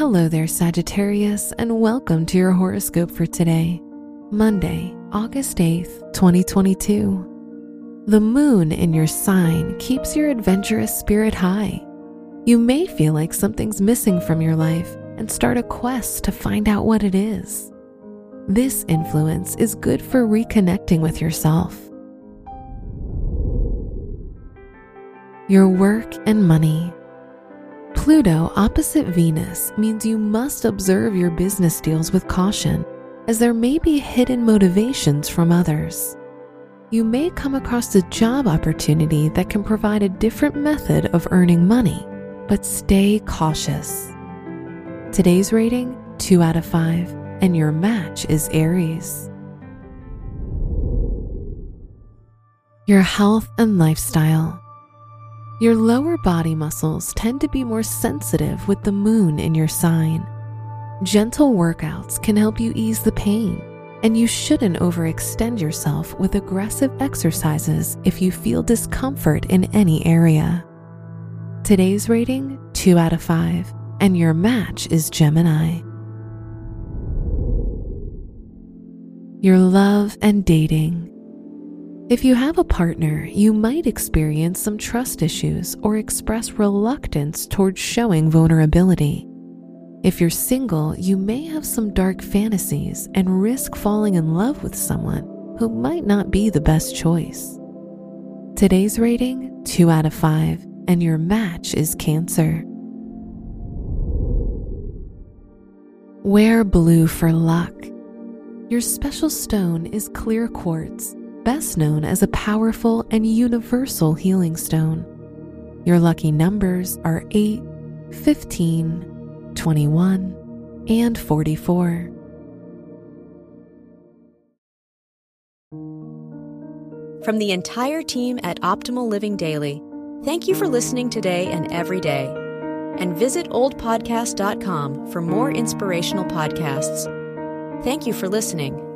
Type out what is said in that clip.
Hello there, Sagittarius, and welcome to your horoscope for today, Monday, August 8th, 2022. The moon in your sign keeps your adventurous spirit high. You may feel like something's missing from your life and start a quest to find out what it is. This influence is good for reconnecting with yourself. Your work and money. Pluto opposite Venus means you must observe your business deals with caution, as there may be hidden motivations from others. You may come across a job opportunity that can provide a different method of earning money, but stay cautious. Today's rating 2 out of 5, and your match is Aries. Your health and lifestyle. Your lower body muscles tend to be more sensitive with the moon in your sign. Gentle workouts can help you ease the pain, and you shouldn't overextend yourself with aggressive exercises if you feel discomfort in any area. Today's rating 2 out of 5, and your match is Gemini. Your love and dating. If you have a partner, you might experience some trust issues or express reluctance towards showing vulnerability. If you're single, you may have some dark fantasies and risk falling in love with someone who might not be the best choice. Today's rating 2 out of 5, and your match is Cancer. Wear blue for luck. Your special stone is clear quartz best known as a powerful and universal healing stone. Your lucky numbers are 8, 15, 21, and 44. From the entire team at Optimal Living Daily, thank you for listening today and every day. And visit oldpodcast.com for more inspirational podcasts. Thank you for listening.